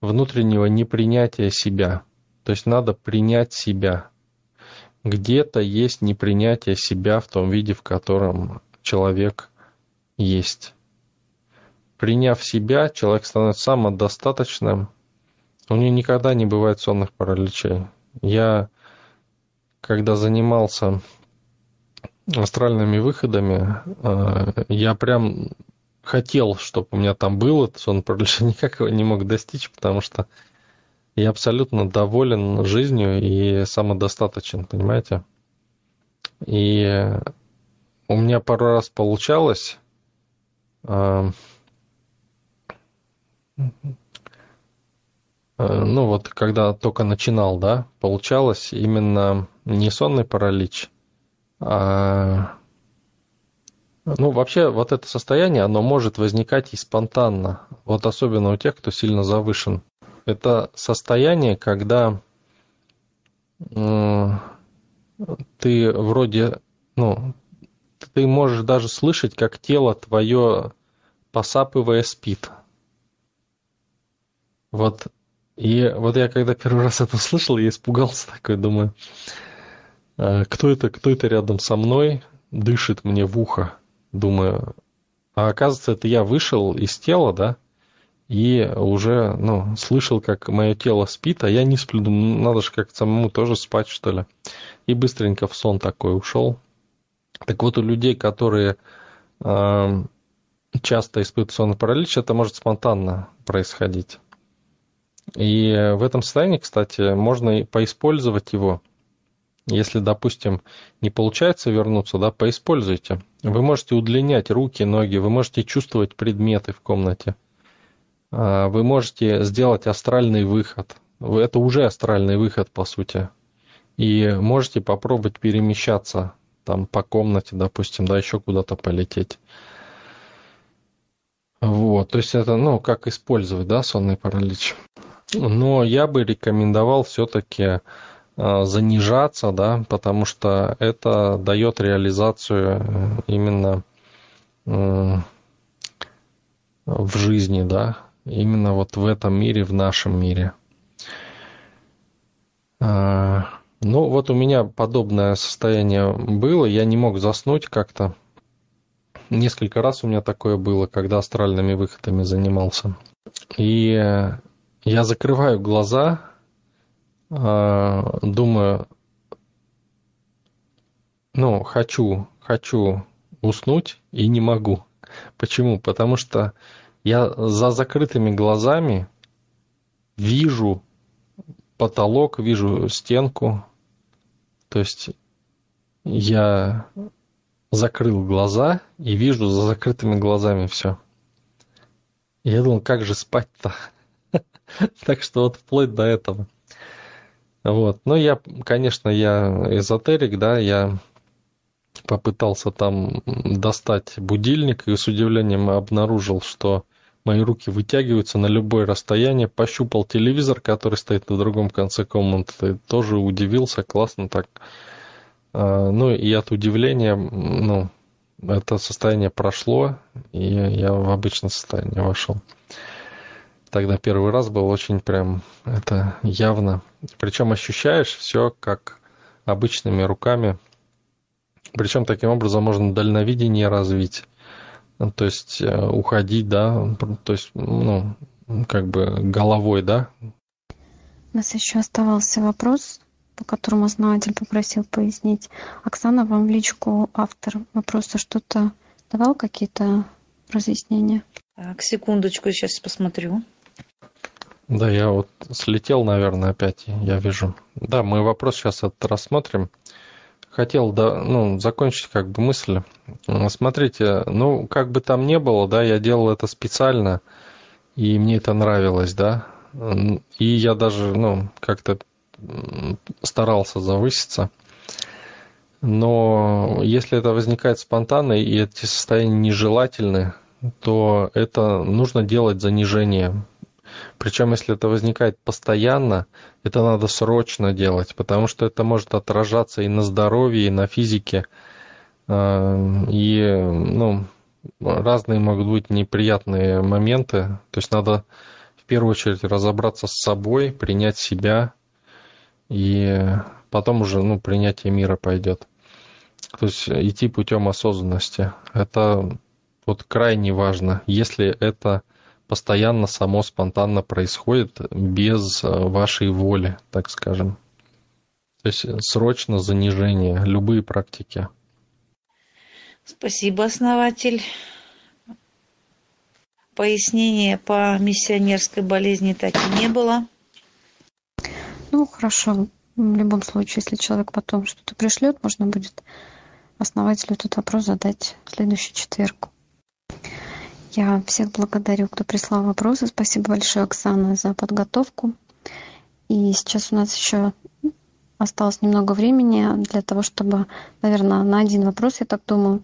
внутреннего непринятия себя. То есть надо принять себя где-то есть непринятие себя в том виде, в котором человек есть. Приняв себя, человек становится самодостаточным. У него никогда не бывает сонных параличей. Я когда занимался астральными выходами, э, я прям хотел, чтобы у меня там был этот сон паралича, никак его не мог достичь, потому что я абсолютно доволен жизнью и самодостаточен, понимаете? И у меня пару раз получалось, э, Э, ну вот когда только начинал, да, получалось именно не сонный паралич, а ну, вообще, вот это состояние, оно может возникать и спонтанно. Вот особенно у тех, кто сильно завышен. Это состояние, когда ты вроде, ну, ты можешь даже слышать, как тело твое, посапывая, спит. Вот и вот я когда первый раз это услышал, я испугался такой, думаю, «А кто это, кто это рядом со мной дышит мне в ухо, думаю. А оказывается, это я вышел из тела, да, и уже, ну, слышал, как мое тело спит, а я не сплю, думаю, «Ну, надо же как-то самому тоже спать, что ли. И быстренько в сон такой ушел. Так вот, у людей, которые э, часто испытывают сонный паралич, это может спонтанно происходить. И в этом состоянии, кстати, можно поиспользовать его. Если, допустим, не получается вернуться, да, поиспользуйте. Вы можете удлинять руки, ноги, вы можете чувствовать предметы в комнате. А, вы можете сделать астральный выход. Это уже астральный выход, по сути. И можете попробовать перемещаться там по комнате, допустим, да, еще куда-то полететь. Вот, то есть это, ну, как использовать, да, сонный паралич. Но я бы рекомендовал все-таки а, занижаться, да, потому что это дает реализацию э, именно в жизни, да, именно вот в этом мире, в нашем мире. А, ну, вот у меня подобное состояние было, я не мог заснуть как-то. Несколько раз у меня такое было, когда астральными выходами занимался. И я закрываю глаза, а, думаю, ну, хочу, хочу уснуть и не могу. Почему? Потому что я за закрытыми глазами вижу потолок, вижу стенку. То есть я закрыл глаза и вижу за закрытыми глазами все. Я думал, как же спать-то? Так что вот вплоть до этого. Вот. Ну, я, конечно, я эзотерик, да, я попытался там достать будильник и с удивлением обнаружил, что мои руки вытягиваются на любое расстояние, пощупал телевизор, который стоит на другом конце комнаты, тоже удивился, классно так. А, ну и от удивления, ну, это состояние прошло, и я в обычное состояние вошел тогда первый раз был очень прям это явно. Причем ощущаешь все как обычными руками. Причем таким образом можно дальновидение развить. То есть э, уходить, да, то есть, ну, как бы головой, да. У нас еще оставался вопрос, по которому основатель попросил пояснить. Оксана, вам в личку автор вопроса что-то давал какие-то разъяснения? Так, секундочку, сейчас посмотрю. Да, я вот слетел, наверное, опять, я вижу. Да, мы вопрос сейчас это рассмотрим. Хотел, да, ну, закончить как бы мысль. Смотрите, ну, как бы там ни было, да, я делал это специально, и мне это нравилось, да. И я даже, ну, как-то старался завыситься. Но если это возникает спонтанно, и эти состояния нежелательны, то это нужно делать занижение причем, если это возникает постоянно, это надо срочно делать, потому что это может отражаться и на здоровье, и на физике. А, и ну, разные могут быть неприятные моменты. То есть надо в первую очередь разобраться с собой, принять себя, и потом уже ну, принятие мира пойдет. То есть идти путем осознанности. Это вот крайне важно. Если это постоянно само спонтанно происходит без э, вашей воли, так скажем. То есть срочно занижение, любые практики. Спасибо, основатель. Пояснения по миссионерской болезни так и не было. Ну, хорошо. В любом случае, если человек потом что-то пришлет, можно будет основателю этот вопрос задать в следующий четверг. Я всех благодарю, кто прислал вопросы. Спасибо большое, Оксана, за подготовку. И сейчас у нас еще осталось немного времени для того, чтобы, наверное, на один вопрос, я так думаю,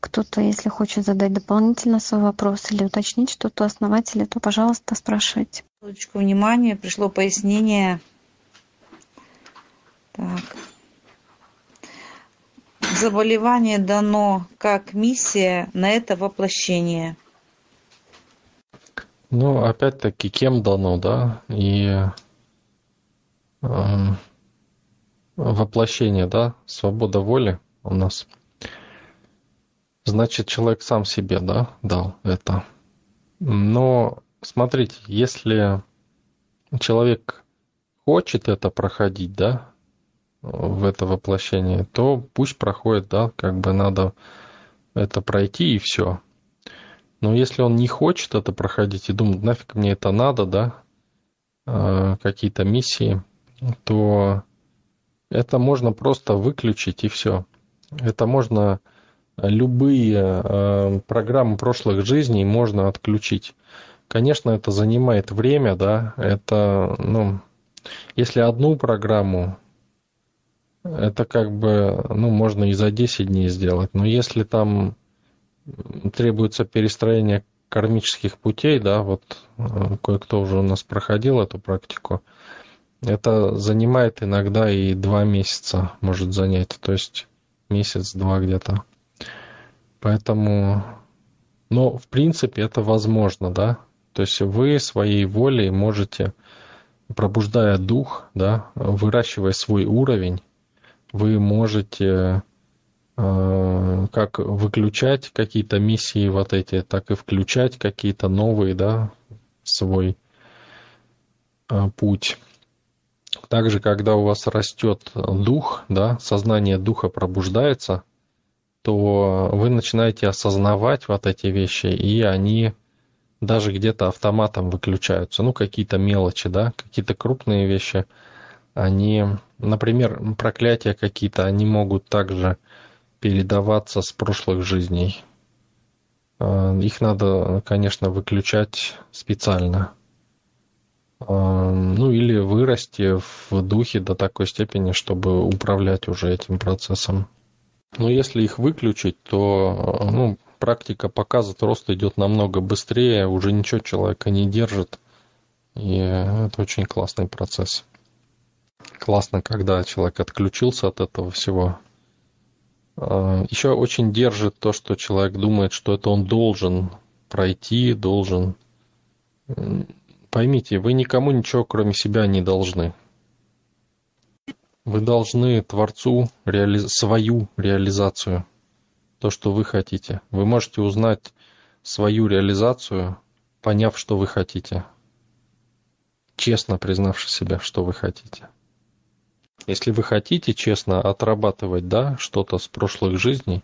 кто-то, если хочет задать дополнительно свой вопрос или уточнить что-то основателя, то, пожалуйста, спрашивайте. Минуточку внимания, пришло пояснение. Так. Заболевание дано как миссия на это воплощение. Ну, опять-таки, кем дано, да? И э, воплощение, да? Свобода воли у нас. Значит, человек сам себе, да, дал это. Но смотрите, если человек хочет это проходить, да, в это воплощение, то пусть проходит, да, как бы надо это пройти и все. Но если он не хочет это проходить и думает, нафиг мне это надо, да, э, какие-то миссии, то это можно просто выключить и все. Это можно любые э, программы прошлых жизней можно отключить. Конечно, это занимает время, да, это, ну, если одну программу это как бы, ну, можно и за 10 дней сделать. Но если там требуется перестроение кармических путей, да, вот э, кое-кто уже у нас проходил эту практику, это занимает иногда и два месяца может занять, то есть месяц-два где-то. Поэтому, но в принципе это возможно, да, то есть вы своей волей можете, пробуждая дух, да, выращивая свой уровень, вы можете э, как выключать какие-то миссии вот эти, так и включать какие-то новые, да, свой э, путь. Также, когда у вас растет дух, да, сознание духа пробуждается, то вы начинаете осознавать вот эти вещи, и они даже где-то автоматом выключаются. Ну, какие-то мелочи, да, какие-то крупные вещи – они, например, проклятия какие-то, они могут также передаваться с прошлых жизней. А, их надо, конечно, выключать специально. А, ну или вырасти в духе до такой степени, чтобы управлять уже этим процессом. Но если их выключить, то ну, практика показывает, рост идет намного быстрее, уже ничего человека не держит. И это очень классный процесс классно, когда человек отключился от этого всего. А, Еще очень держит то, что человек думает, что это он должен пройти, должен. Поймите, вы никому ничего кроме себя не должны. Вы должны Творцу реали... свою реализацию, то, что вы хотите. Вы можете узнать свою реализацию, поняв, что вы хотите. Честно признавши себя, что вы хотите. Если вы хотите честно отрабатывать, да, что-то с прошлых жизней,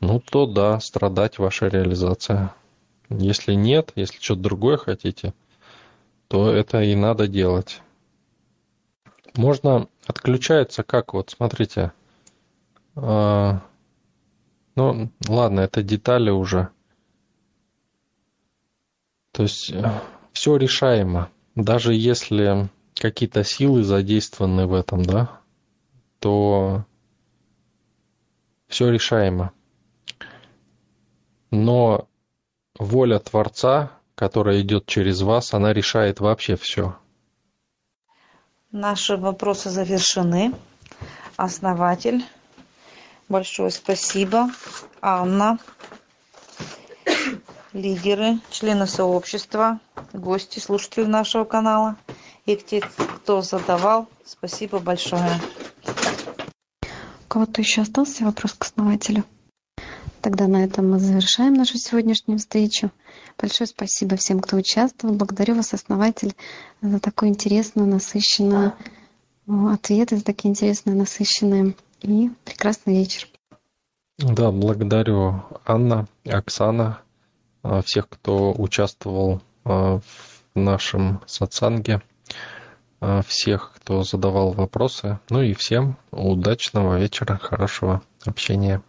ну то да, страдать ваша реализация. Если нет, если что-то другое хотите, то это и надо делать. Можно отключается как вот, смотрите. Э, ну, ладно, это детали уже. То есть э, все решаемо. Даже если какие-то силы задействованы в этом, да, то все решаемо. Но воля Творца, которая идет через вас, она решает вообще все. Наши вопросы завершены. Основатель. Большое спасибо. Анна. Лидеры, члены сообщества, гости, слушатели нашего канала – и те, кто задавал, спасибо большое. У кого-то еще остался вопрос к основателю? Тогда на этом мы завершаем нашу сегодняшнюю встречу. Большое спасибо всем, кто участвовал. Благодарю вас, основатель, за такую интересную, насыщенную ответы такие интересные, насыщенные. И прекрасный вечер. Да, благодарю Анна, Оксана, а, всех, кто участвовал а, в нашем сатсанге, всех, кто задавал вопросы. Ну и всем удачного вечера, хорошего общения.